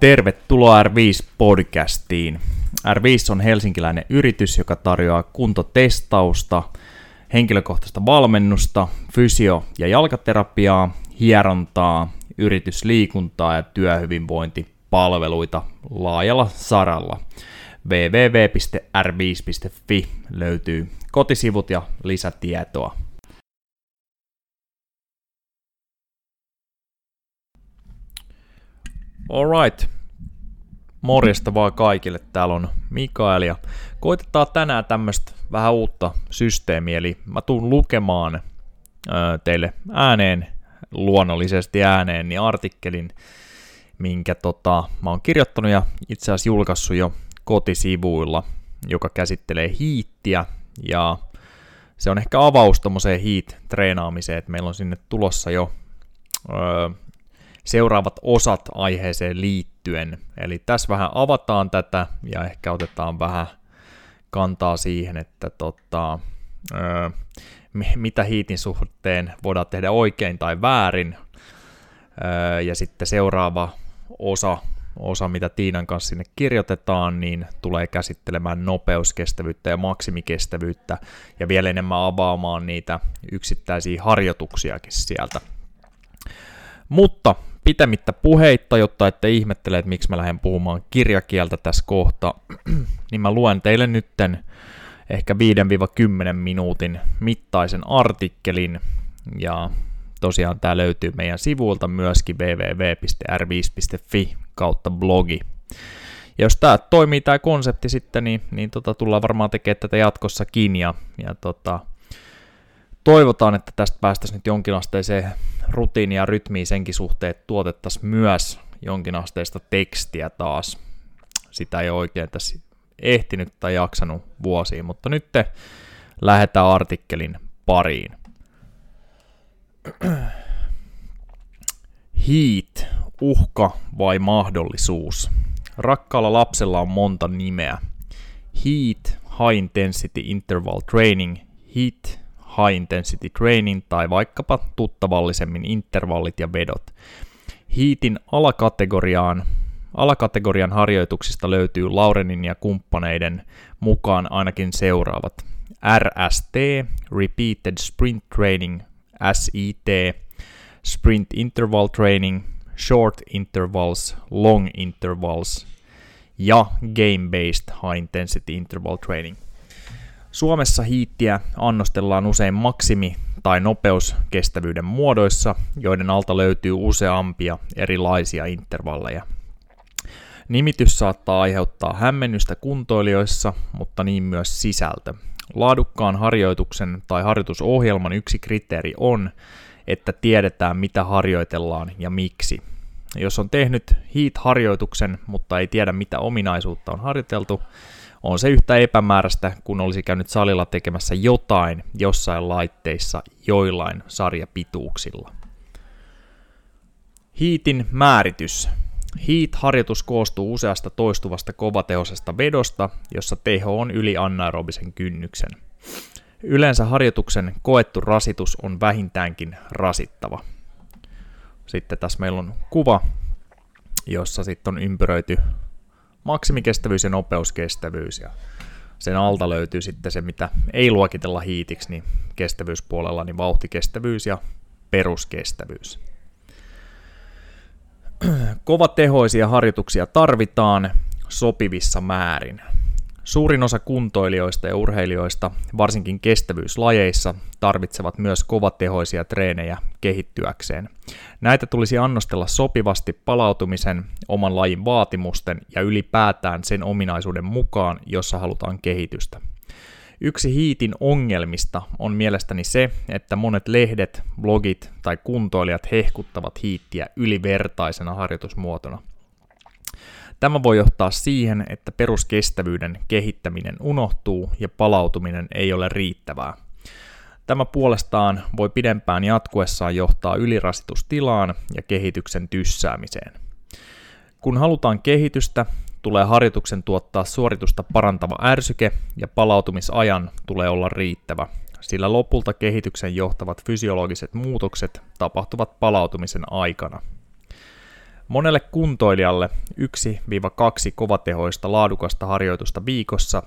Tervetuloa R5-podcastiin. R5 on helsinkiläinen yritys, joka tarjoaa kuntotestausta, henkilökohtaista valmennusta, fysio- ja jalkaterapiaa, hierontaa, yritysliikuntaa ja työhyvinvointipalveluita laajalla saralla. www.r5.fi löytyy kotisivut ja lisätietoa. Alright. Morjesta vaan kaikille. Täällä on Mikael ja koitetaan tänään tämmöistä vähän uutta systeemiä. Eli mä tuun lukemaan teille ääneen, luonnollisesti ääneen, niin artikkelin, minkä tota, mä oon kirjoittanut ja itse asiassa julkaissut jo kotisivuilla, joka käsittelee hiittiä ja se on ehkä avaus tuommoiseen heat-treenaamiseen, että meillä on sinne tulossa jo seuraavat osat aiheeseen liittyen. Eli tässä vähän avataan tätä ja ehkä otetaan vähän kantaa siihen, että tota, ö, mitä hiitin suhteen voidaan tehdä oikein tai väärin. Ö, ja sitten seuraava osa, osa, mitä Tiinan kanssa sinne kirjoitetaan, niin tulee käsittelemään nopeuskestävyyttä ja maksimikestävyyttä ja vielä enemmän avaamaan niitä yksittäisiä harjoituksiakin sieltä. Mutta pitämättä puheitta, jotta ette ihmettele, että miksi mä lähden puhumaan kirjakieltä tässä kohta, niin mä luen teille nytten ehkä 5-10 minuutin mittaisen artikkelin, ja tosiaan tämä löytyy meidän sivuilta myöskin www.r5.fi kautta blogi. Ja jos tämä toimii tämä konsepti sitten, niin, niin tota, tullaan varmaan tekemään tätä jatkossakin, ja, ja tota, toivotaan, että tästä päästäisiin nyt jonkinasteiseen rutiini ja rytmiin senkin suhteen, että tuotettaisiin myös jonkinasteista tekstiä taas. Sitä ei oikein tässä ehtinyt tai jaksanut vuosiin, mutta nyt te lähdetään artikkelin pariin. Heat, uhka vai mahdollisuus? Rakkaalla lapsella on monta nimeä. Heat, High Intensity Interval Training, Heat, high intensity training tai vaikkapa tuttavallisemmin intervallit ja vedot. Hiitin alakategoriaan Alakategorian harjoituksista löytyy Laurenin ja kumppaneiden mukaan ainakin seuraavat. RST, Repeated Sprint Training, SIT, Sprint Interval Training, Short Intervals, Long Intervals ja Game-Based High Intensity Interval Training. Suomessa hiittiä annostellaan usein maksimi- tai nopeuskestävyyden muodoissa, joiden alta löytyy useampia erilaisia intervalleja. Nimitys saattaa aiheuttaa hämmennystä kuntoilijoissa, mutta niin myös sisältö. Laadukkaan harjoituksen tai harjoitusohjelman yksi kriteeri on, että tiedetään mitä harjoitellaan ja miksi. Jos on tehnyt HEAT-harjoituksen, mutta ei tiedä mitä ominaisuutta on harjoiteltu, on se yhtä epämääräistä, kun olisi käynyt salilla tekemässä jotain jossain laitteissa joillain sarjapituuksilla. Hiitin määritys. Heat-harjoitus koostuu useasta toistuvasta kovatehoisesta vedosta, jossa teho on yli anaerobisen kynnyksen. Yleensä harjoituksen koettu rasitus on vähintäänkin rasittava. Sitten tässä meillä on kuva, jossa sitten on ympyröity maksimikestävyys ja nopeuskestävyys. Ja sen alta löytyy sitten se, mitä ei luokitella hiitiksi, niin kestävyyspuolella niin vauhtikestävyys ja peruskestävyys. Kovatehoisia harjoituksia tarvitaan sopivissa määrin. Suurin osa kuntoilijoista ja urheilijoista, varsinkin kestävyyslajeissa, tarvitsevat myös kovatehoisia treenejä kehittyäkseen. Näitä tulisi annostella sopivasti palautumisen, oman lajin vaatimusten ja ylipäätään sen ominaisuuden mukaan, jossa halutaan kehitystä. Yksi hiitin ongelmista on mielestäni se, että monet lehdet, blogit tai kuntoilijat hehkuttavat hiittiä ylivertaisena harjoitusmuotona – Tämä voi johtaa siihen, että peruskestävyyden kehittäminen unohtuu ja palautuminen ei ole riittävää. Tämä puolestaan voi pidempään jatkuessaan johtaa ylirasitustilaan ja kehityksen tyssäämiseen. Kun halutaan kehitystä, tulee harjoituksen tuottaa suoritusta parantava ärsyke ja palautumisajan tulee olla riittävä, sillä lopulta kehityksen johtavat fysiologiset muutokset tapahtuvat palautumisen aikana – Monelle kuntoilijalle 1-2 kovatehoista laadukasta harjoitusta viikossa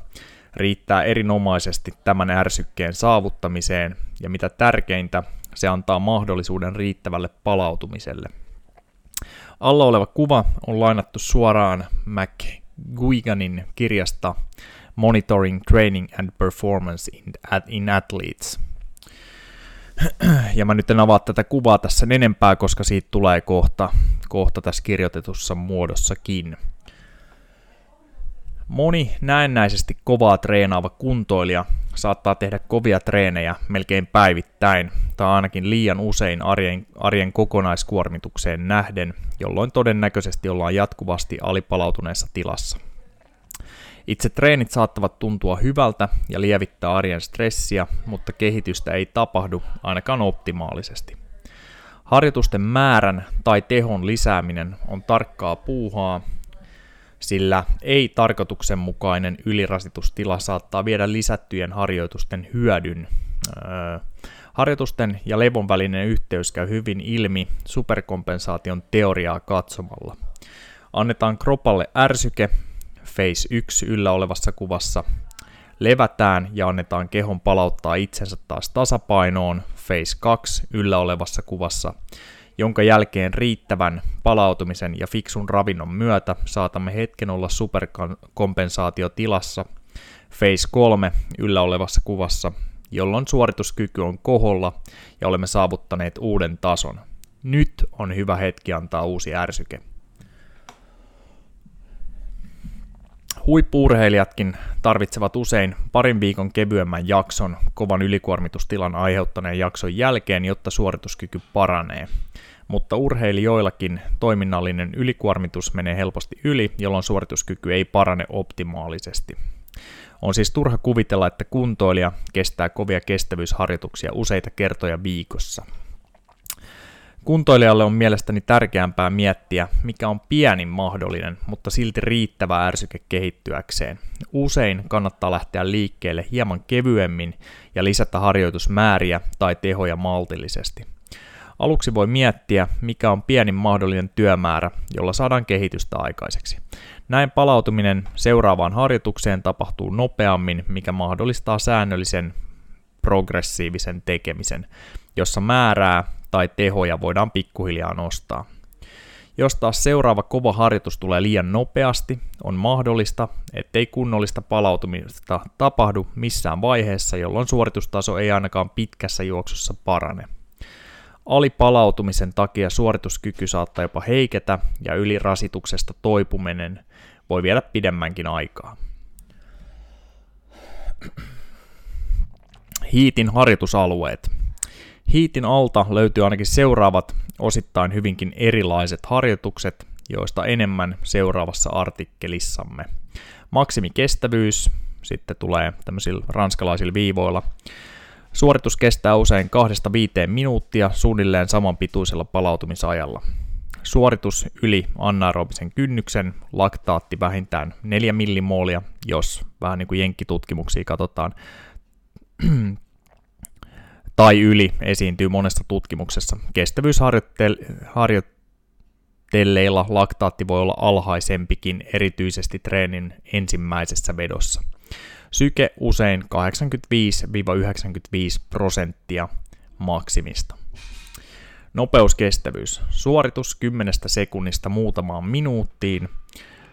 riittää erinomaisesti tämän ärsykkeen saavuttamiseen ja mitä tärkeintä, se antaa mahdollisuuden riittävälle palautumiselle. Alla oleva kuva on lainattu suoraan McGuiganin kirjasta Monitoring Training and Performance in Athletes. Ja mä nyt en avaa tätä kuvaa tässä enempää, koska siitä tulee kohta, kohta tässä kirjoitetussa muodossakin. Moni näennäisesti kovaa treenaava kuntoilija saattaa tehdä kovia treenejä melkein päivittäin tai ainakin liian usein arjen, arjen kokonaiskuormitukseen nähden, jolloin todennäköisesti ollaan jatkuvasti alipalautuneessa tilassa. Itse treenit saattavat tuntua hyvältä ja lievittää arjen stressiä, mutta kehitystä ei tapahdu ainakaan optimaalisesti. Harjoitusten määrän tai tehon lisääminen on tarkkaa puuhaa, sillä ei-tarkoituksenmukainen ylirasitustila saattaa viedä lisättyjen harjoitusten hyödyn. Öö, harjoitusten ja levon välinen yhteys käy hyvin ilmi superkompensaation teoriaa katsomalla. Annetaan kropalle ärsyke, phase 1 yllä olevassa kuvassa, levätään ja annetaan kehon palauttaa itsensä taas tasapainoon, phase 2 yllä olevassa kuvassa, jonka jälkeen riittävän palautumisen ja fiksun ravinnon myötä saatamme hetken olla superkompensaatiotilassa Phase 3 yllä olevassa kuvassa, jolloin suorituskyky on koholla ja olemme saavuttaneet uuden tason. Nyt on hyvä hetki antaa uusi ärsyke. Huippuurheilijatkin tarvitsevat usein parin viikon kevyemmän jakson kovan ylikuormitustilan aiheuttaneen jakson jälkeen, jotta suorituskyky paranee mutta urheilijoillakin toiminnallinen ylikuormitus menee helposti yli, jolloin suorituskyky ei parane optimaalisesti. On siis turha kuvitella, että kuntoilija kestää kovia kestävyysharjoituksia useita kertoja viikossa. Kuntoilijalle on mielestäni tärkeämpää miettiä, mikä on pienin mahdollinen, mutta silti riittävä ärsyke kehittyäkseen. Usein kannattaa lähteä liikkeelle hieman kevyemmin ja lisätä harjoitusmääriä tai tehoja maltillisesti. Aluksi voi miettiä, mikä on pienin mahdollinen työmäärä, jolla saadaan kehitystä aikaiseksi. Näin palautuminen seuraavaan harjoitukseen tapahtuu nopeammin, mikä mahdollistaa säännöllisen progressiivisen tekemisen, jossa määrää tai tehoja voidaan pikkuhiljaa nostaa. Jos taas seuraava kova harjoitus tulee liian nopeasti, on mahdollista, ettei kunnollista palautumista tapahdu missään vaiheessa, jolloin suoritustaso ei ainakaan pitkässä juoksussa parane. Alipalautumisen takia suorituskyky saattaa jopa heiketä ja ylirasituksesta toipuminen voi viedä pidemmänkin aikaa. Hiitin harjoitusalueet. Hiitin alta löytyy ainakin seuraavat osittain hyvinkin erilaiset harjoitukset, joista enemmän seuraavassa artikkelissamme. Maksimikestävyys, sitten tulee tämmöisillä ranskalaisilla viivoilla. Suoritus kestää usein 2-5 minuuttia suunnilleen saman pituisella palautumisajalla. Suoritus yli anaerobisen kynnyksen, laktaatti vähintään 4 millimoolia, jos vähän niin kuin jenkkitutkimuksia katsotaan, tai yli esiintyy monessa tutkimuksessa. Kestävyysharjoitteilla laktaatti voi olla alhaisempikin, erityisesti treenin ensimmäisessä vedossa. Syke usein 85-95 prosenttia maksimista. Nopeuskestävyys. Suoritus 10 sekunnista muutamaan minuuttiin.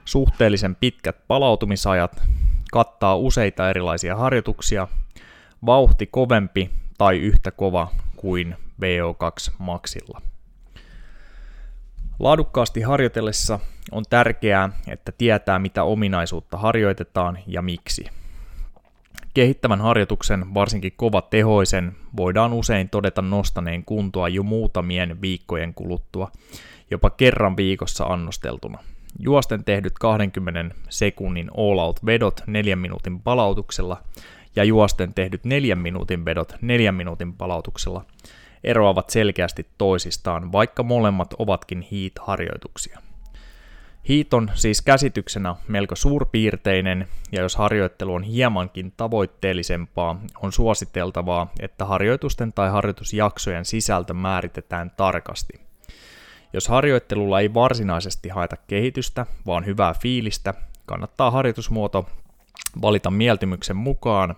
Suhteellisen pitkät palautumisajat. Kattaa useita erilaisia harjoituksia. Vauhti kovempi tai yhtä kova kuin VO2 maksilla. Laadukkaasti harjoitellessa on tärkeää, että tietää mitä ominaisuutta harjoitetaan ja miksi. Kehittävän harjoituksen, varsinkin kova tehoisen, voidaan usein todeta nostaneen kuntoa jo muutamien viikkojen kuluttua, jopa kerran viikossa annosteltuna. Juosten tehdyt 20 sekunnin all-out vedot 4 minuutin palautuksella ja juosten tehdyt 4 minuutin vedot 4 minuutin palautuksella eroavat selkeästi toisistaan, vaikka molemmat ovatkin heat-harjoituksia. Hiit on siis käsityksenä melko suurpiirteinen, ja jos harjoittelu on hiemankin tavoitteellisempaa, on suositeltavaa, että harjoitusten tai harjoitusjaksojen sisältö määritetään tarkasti. Jos harjoittelulla ei varsinaisesti haeta kehitystä, vaan hyvää fiilistä, kannattaa harjoitusmuoto valita mieltymyksen mukaan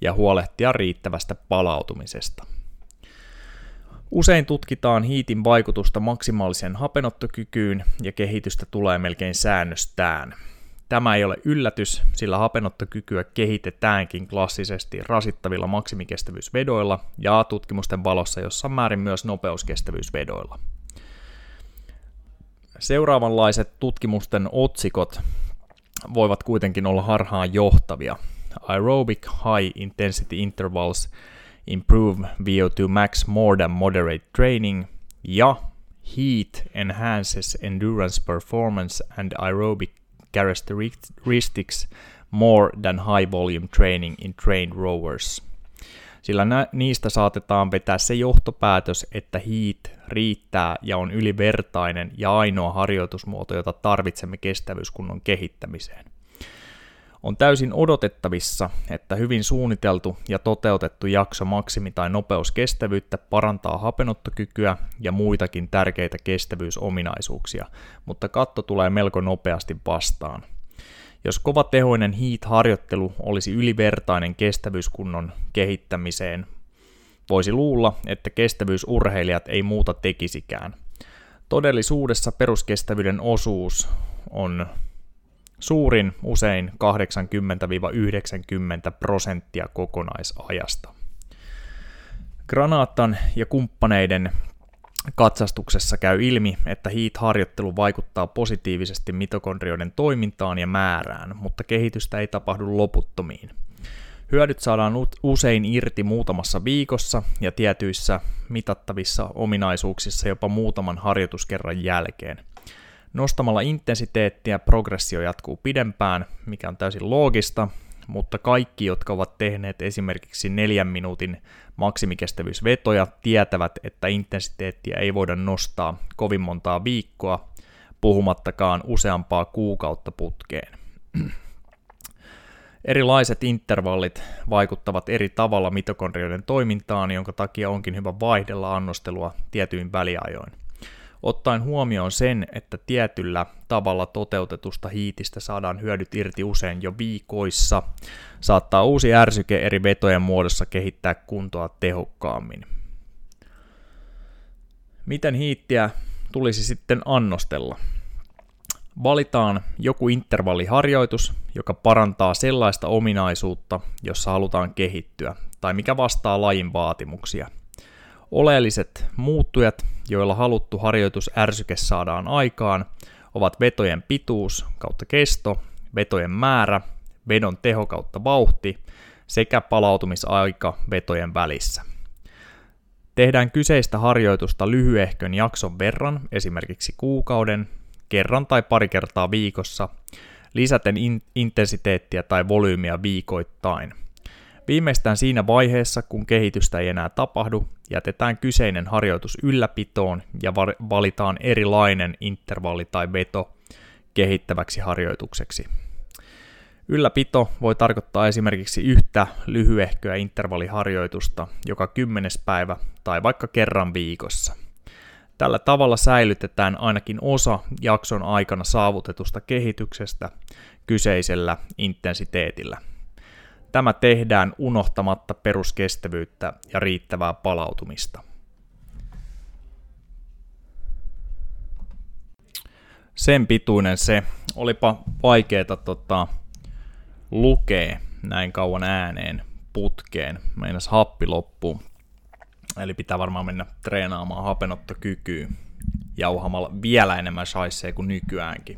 ja huolehtia riittävästä palautumisesta. Usein tutkitaan hiitin vaikutusta maksimaaliseen hapenottokykyyn ja kehitystä tulee melkein säännöstään. Tämä ei ole yllätys, sillä hapenottokykyä kehitetäänkin klassisesti rasittavilla maksimikestävyysvedoilla ja tutkimusten valossa jossain määrin myös nopeuskestävyysvedoilla. Seuraavanlaiset tutkimusten otsikot voivat kuitenkin olla harhaan johtavia. Aerobic High Intensity Intervals Improve VO2 Max More Than Moderate Training ja Heat Enhances Endurance Performance and Aerobic Characteristics More Than High Volume Training in Trained Rowers. Sillä nä- niistä saatetaan vetää se johtopäätös, että heat riittää ja on ylivertainen ja ainoa harjoitusmuoto, jota tarvitsemme kestävyyskunnon kehittämiseen. On täysin odotettavissa, että hyvin suunniteltu ja toteutettu jakso maksimi- tai nopeuskestävyyttä parantaa hapenottokykyä ja muitakin tärkeitä kestävyysominaisuuksia, mutta katto tulee melko nopeasti vastaan. Jos kovatehoinen heat-harjoittelu olisi ylivertainen kestävyyskunnon kehittämiseen, voisi luulla, että kestävyysurheilijat ei muuta tekisikään. Todellisuudessa peruskestävyyden osuus on suurin usein 80-90 prosenttia kokonaisajasta. Granaattan ja kumppaneiden katsastuksessa käy ilmi, että HEAT-harjoittelu vaikuttaa positiivisesti mitokondrioiden toimintaan ja määrään, mutta kehitystä ei tapahdu loputtomiin. Hyödyt saadaan usein irti muutamassa viikossa ja tietyissä mitattavissa ominaisuuksissa jopa muutaman harjoituskerran jälkeen – Nostamalla intensiteettiä progressio jatkuu pidempään, mikä on täysin loogista, mutta kaikki, jotka ovat tehneet esimerkiksi neljän minuutin maksimikestävyysvetoja, tietävät, että intensiteettiä ei voida nostaa kovin montaa viikkoa, puhumattakaan useampaa kuukautta putkeen. Erilaiset intervallit vaikuttavat eri tavalla mitokondrioiden toimintaan, jonka takia onkin hyvä vaihdella annostelua tietyin väliajoin ottaen huomioon sen, että tietyllä tavalla toteutetusta hiitistä saadaan hyödyt irti usein jo viikoissa, saattaa uusi ärsyke eri vetojen muodossa kehittää kuntoa tehokkaammin. Miten hiittiä tulisi sitten annostella? Valitaan joku intervalliharjoitus, joka parantaa sellaista ominaisuutta, jossa halutaan kehittyä, tai mikä vastaa lajin vaatimuksia – Oleelliset muuttujat, joilla haluttu harjoitusärsyke saadaan aikaan, ovat vetojen pituus kautta kesto, vetojen määrä, vedon teho kautta vauhti sekä palautumisaika vetojen välissä. Tehdään kyseistä harjoitusta lyhyehkön jakson verran, esimerkiksi kuukauden, kerran tai pari kertaa viikossa, lisäten in- intensiteettiä tai volyymiä viikoittain – Viimeistään siinä vaiheessa, kun kehitystä ei enää tapahdu, jätetään kyseinen harjoitus ylläpitoon ja valitaan erilainen intervalli tai veto kehittäväksi harjoitukseksi. Ylläpito voi tarkoittaa esimerkiksi yhtä lyhyehköä intervalliharjoitusta joka kymmenes päivä tai vaikka kerran viikossa. Tällä tavalla säilytetään ainakin osa jakson aikana saavutetusta kehityksestä kyseisellä intensiteetillä – Tämä tehdään unohtamatta peruskestävyyttä ja riittävää palautumista. Sen pituinen se. Olipa vaikeaa tota, lukea näin kauan ääneen putkeen. Meinas happi loppuu. Eli pitää varmaan mennä treenaamaan hapenottokykyä jauhamalla vielä enemmän shaisseja kuin nykyäänkin.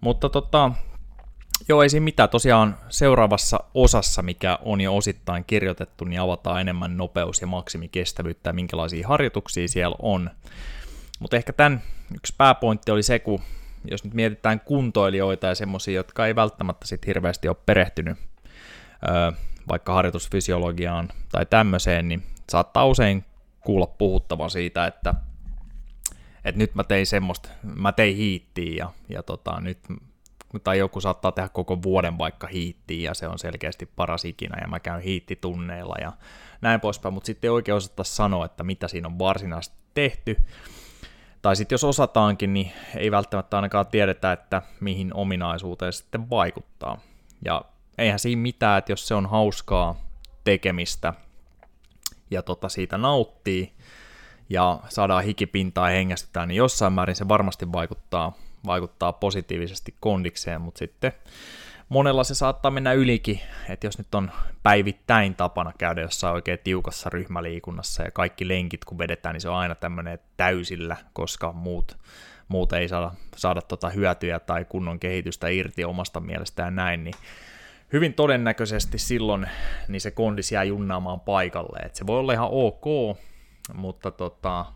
Mutta tota, Joo, ei siinä mitään. Tosiaan seuraavassa osassa, mikä on jo osittain kirjoitettu, niin avataan enemmän nopeus- ja maksimikestävyyttä ja minkälaisia harjoituksia siellä on. Mutta ehkä tämän yksi pääpointti oli se, kun jos nyt mietitään kuntoilijoita ja semmoisia, jotka ei välttämättä sit hirveästi ole perehtynyt öö, vaikka harjoitusfysiologiaan tai tämmöiseen, niin saattaa usein kuulla puhuttavan siitä, että, että nyt mä tein semmoista, mä tein hiittiä ja, ja tota, nyt tai joku saattaa tehdä koko vuoden vaikka hiittiin ja se on selkeästi paras ikinä ja mä käyn hiittitunneilla ja näin poispäin, mutta sitten ei oikein osata sanoa, että mitä siinä on varsinaisesti tehty tai sitten jos osataankin, niin ei välttämättä ainakaan tiedetä, että mihin ominaisuuteen sitten vaikuttaa. Ja eihän siinä mitään, että jos se on hauskaa tekemistä ja tota siitä nauttii ja saadaan hikipintaa ja hengästytään, niin jossain määrin se varmasti vaikuttaa, vaikuttaa positiivisesti kondikseen, mutta sitten monella se saattaa mennä ylikin, että jos nyt on päivittäin tapana käydä jossain oikein tiukassa ryhmäliikunnassa ja kaikki lenkit kun vedetään, niin se on aina tämmöinen täysillä, koska muut, muut ei saada, saada tota hyötyjä tai kunnon kehitystä irti omasta mielestään näin, niin hyvin todennäköisesti silloin niin se kondis jää junnaamaan paikalle. Et se voi olla ihan ok, mutta tota,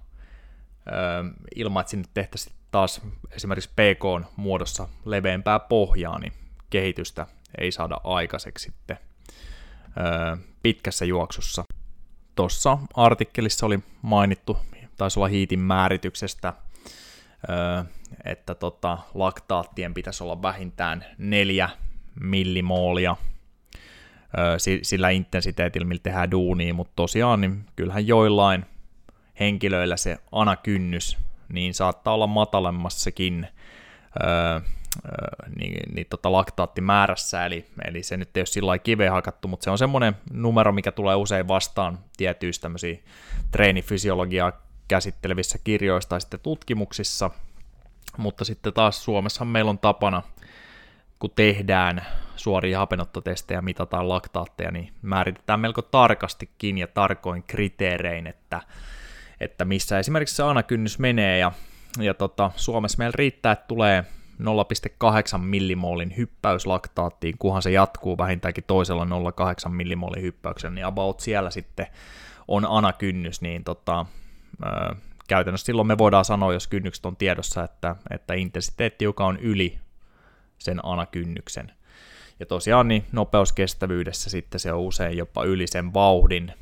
ilman, että sinne tehtäisiin taas esimerkiksi PK-muodossa leveämpää pohjaa, niin kehitystä ei saada aikaiseksi sitten pitkässä juoksussa. Tuossa artikkelissa oli mainittu, taisi olla hiitin määrityksestä, että tota, laktaattien pitäisi olla vähintään neljä millimoolia sillä intensiteetillä, millä tehdään duunia, mutta tosiaan niin kyllähän joillain henkilöillä se anakynnys niin saattaa olla matalemmassakin öö, niin, niin tota laktaattimäärässä, eli, eli se nyt ei ole sillä kiveen hakattu, mutta se on semmoinen numero, mikä tulee usein vastaan tietyissä tämmöisiä treenifysiologiaa käsittelevissä kirjoissa tai sitten tutkimuksissa, mutta sitten taas Suomessa meillä on tapana, kun tehdään suoria hapenottotestejä, mitataan laktaatteja, niin määritetään melko tarkastikin ja tarkoin kriteerein, että, että missä esimerkiksi se anakynnys menee, ja, ja tota, Suomessa meillä riittää, että tulee 0,8 millimoolin hyppäys laktaattiin, kunhan se jatkuu vähintäänkin toisella 0,8 millimoolin hyppäyksen, niin about siellä sitten on anakynnys, niin tota, ö, käytännössä silloin me voidaan sanoa, jos kynnykset on tiedossa, että, että intensiteetti, joka on yli sen anakynnyksen. Ja tosiaan niin nopeuskestävyydessä sitten se on usein jopa yli sen vauhdin,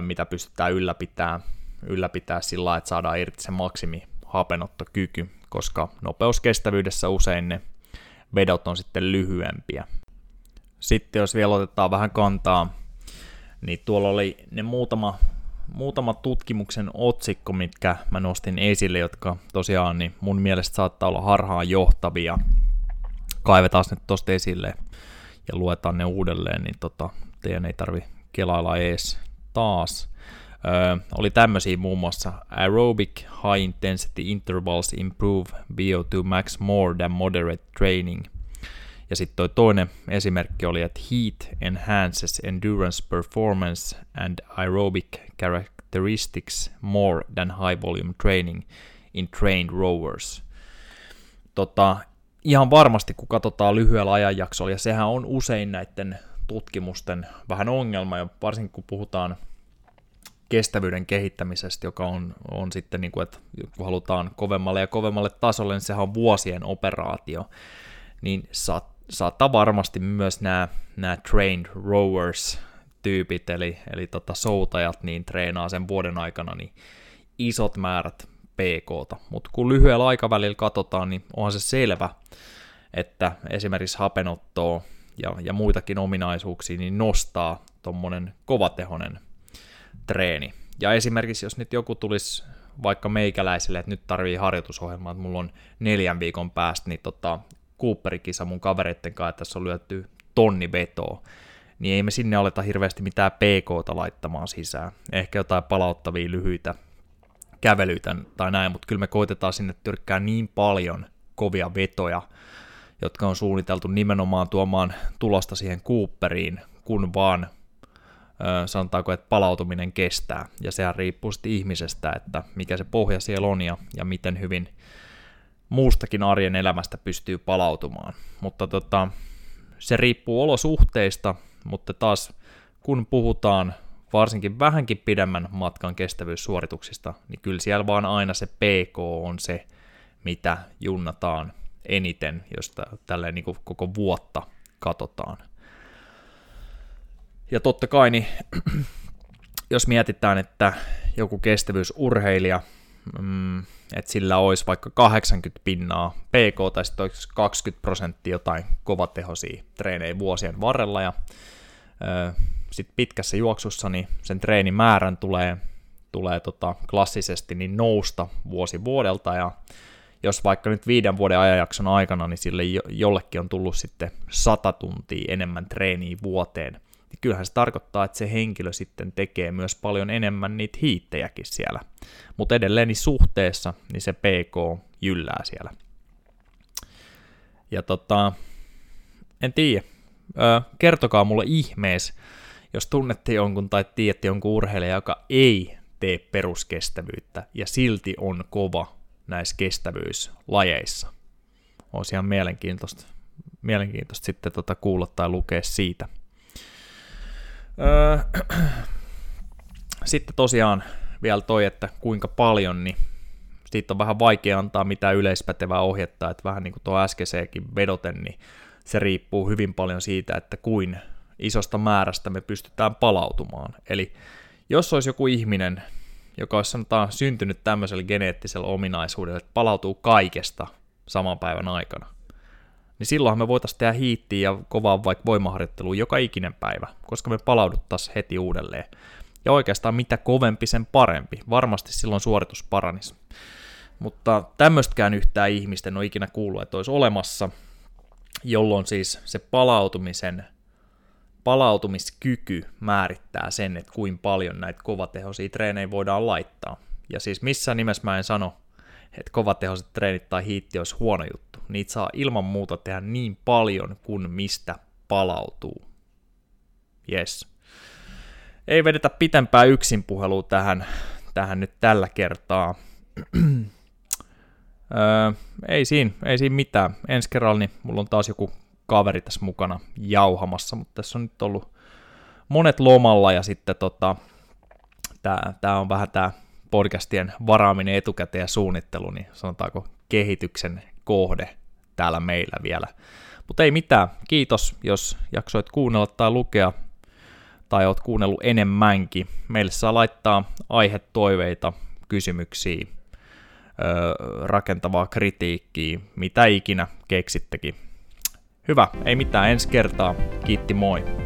mitä pystytään ylläpitää, ylläpitää sillä että saadaan irti se maksimi hapenottokyky koska nopeuskestävyydessä usein ne vedot on sitten lyhyempiä. Sitten jos vielä otetaan vähän kantaa, niin tuolla oli ne muutama, muutama tutkimuksen otsikko, mitkä mä nostin esille, jotka tosiaan niin mun mielestä saattaa olla harhaan johtavia. Kaivetaan nyt tosta esille ja luetaan ne uudelleen, niin tota, teidän ei tarvi kelailla ees taas. Öö, oli tämmöisiä muun muassa aerobic high intensity intervals improve VO2 max more than moderate training. Ja sitten toi toinen esimerkki oli, että heat enhances endurance performance and aerobic characteristics more than high volume training in trained rowers. Tota, ihan varmasti, kun katsotaan lyhyellä ajanjaksolla, ja sehän on usein näiden tutkimusten vähän ongelma, ja varsinkin kun puhutaan kestävyyden kehittämisestä, joka on, on sitten, niin kuin, että kun halutaan kovemmalle ja kovemmalle tasolle, niin sehän on vuosien operaatio, niin saat, saattaa varmasti myös nämä, nämä trained rowers tyypit, eli, eli tota soutajat, niin treenaa sen vuoden aikana niin isot määrät pk mutta kun lyhyellä aikavälillä katsotaan, niin onhan se selvä, että esimerkiksi hapenottoa ja, ja muitakin ominaisuuksia niin nostaa tuommoinen kovatehonen treeni. Ja esimerkiksi jos nyt joku tulisi vaikka meikäläiselle, että nyt tarvii harjoitusohjelmaa, että mulla on neljän viikon päästä, niin tota, Cooperikisa mun kavereitten kanssa, että tässä on lyötty tonni vetoa, niin ei me sinne aleta hirveästi mitään PKta laittamaan sisään. Ehkä jotain palauttavia lyhyitä kävelyitä tai näin, mutta kyllä me koitetaan sinne tyrkkää niin paljon kovia vetoja, jotka on suunniteltu nimenomaan tuomaan tulosta siihen Cooperiin, kun vaan sanotaanko, että palautuminen kestää, ja sehän riippuu sitten ihmisestä, että mikä se pohja siellä on ja, ja miten hyvin muustakin arjen elämästä pystyy palautumaan. Mutta tota, se riippuu olosuhteista, mutta taas kun puhutaan varsinkin vähänkin pidemmän matkan kestävyyssuorituksista, niin kyllä siellä vaan aina se PK on se, mitä junnataan eniten, jos tälleen niin koko vuotta katsotaan. Ja totta kai, niin, jos mietitään, että joku kestävyysurheilija, mm, että sillä olisi vaikka 80 pinnaa PK tai sitten olisi 20 prosenttia jotain kovatehoisia treenejä vuosien varrella ja sitten pitkässä juoksussa niin sen treenimäärän tulee, tulee tota, klassisesti niin nousta vuosi vuodelta, ja jos vaikka nyt viiden vuoden ajanjakson aikana, niin sille jollekin on tullut sitten sata tuntia enemmän treeniä vuoteen, niin kyllähän se tarkoittaa, että se henkilö sitten tekee myös paljon enemmän niitä hiittejäkin siellä. Mutta edelleen niin suhteessa niin se PK jyllää siellä. Ja tota, en tiedä, kertokaa mulle ihmees, jos tunnette jonkun tai tiedätte jonkun urheilija, joka ei tee peruskestävyyttä ja silti on kova näissä kestävyyslajeissa. Olisi ihan mielenkiintoista, mielenkiintoista sitten tota kuulla tai lukea siitä. Öö, sitten tosiaan vielä toi, että kuinka paljon, niin siitä on vähän vaikea antaa mitään yleispätevää ohjetta, että vähän niin kuin tuo äskeiseekin vedoten, niin se riippuu hyvin paljon siitä, että kuin isosta määrästä me pystytään palautumaan. Eli jos olisi joku ihminen, joka olisi sanotaan syntynyt tämmöisellä geneettisellä ominaisuudella, että palautuu kaikesta saman päivän aikana, niin silloinhan me voitaisiin tehdä hiittiä ja kovaa vaikka voimaharjoittelua joka ikinen päivä, koska me palauduttaisiin heti uudelleen. Ja oikeastaan mitä kovempi, sen parempi. Varmasti silloin suoritus paranisi. Mutta tämmöistäkään yhtään ihmisten on ikinä kuullut, että olisi olemassa, jolloin siis se palautumisen palautumiskyky määrittää sen, että kuinka paljon näitä kovatehoisia treenejä voidaan laittaa. Ja siis missään nimessä mä en sano, että kovatehoiset treenit tai hiitti olisi huono juttu. Niitä saa ilman muuta tehdä niin paljon kuin mistä palautuu. Yes. Ei vedetä pitempää yksin puhelua tähän, tähän nyt tällä kertaa. öö, ei, siinä, ei siinä mitään. Ensi kerralla niin mulla on taas joku kaveri tässä mukana jauhamassa, mutta tässä on nyt ollut monet lomalla ja sitten tota, tämä on vähän tämä podcastien varaaminen etukäteen ja suunnittelu, niin sanotaanko kehityksen kohde täällä meillä vielä. Mutta ei mitään, kiitos jos jaksoit kuunnella tai lukea tai oot kuunnellut enemmänkin. Meille saa laittaa aihetoiveita, kysymyksiä, rakentavaa kritiikkiä, mitä ikinä keksittekin Hyvä, ei mitään ensi kertaa. Kiitti, moi.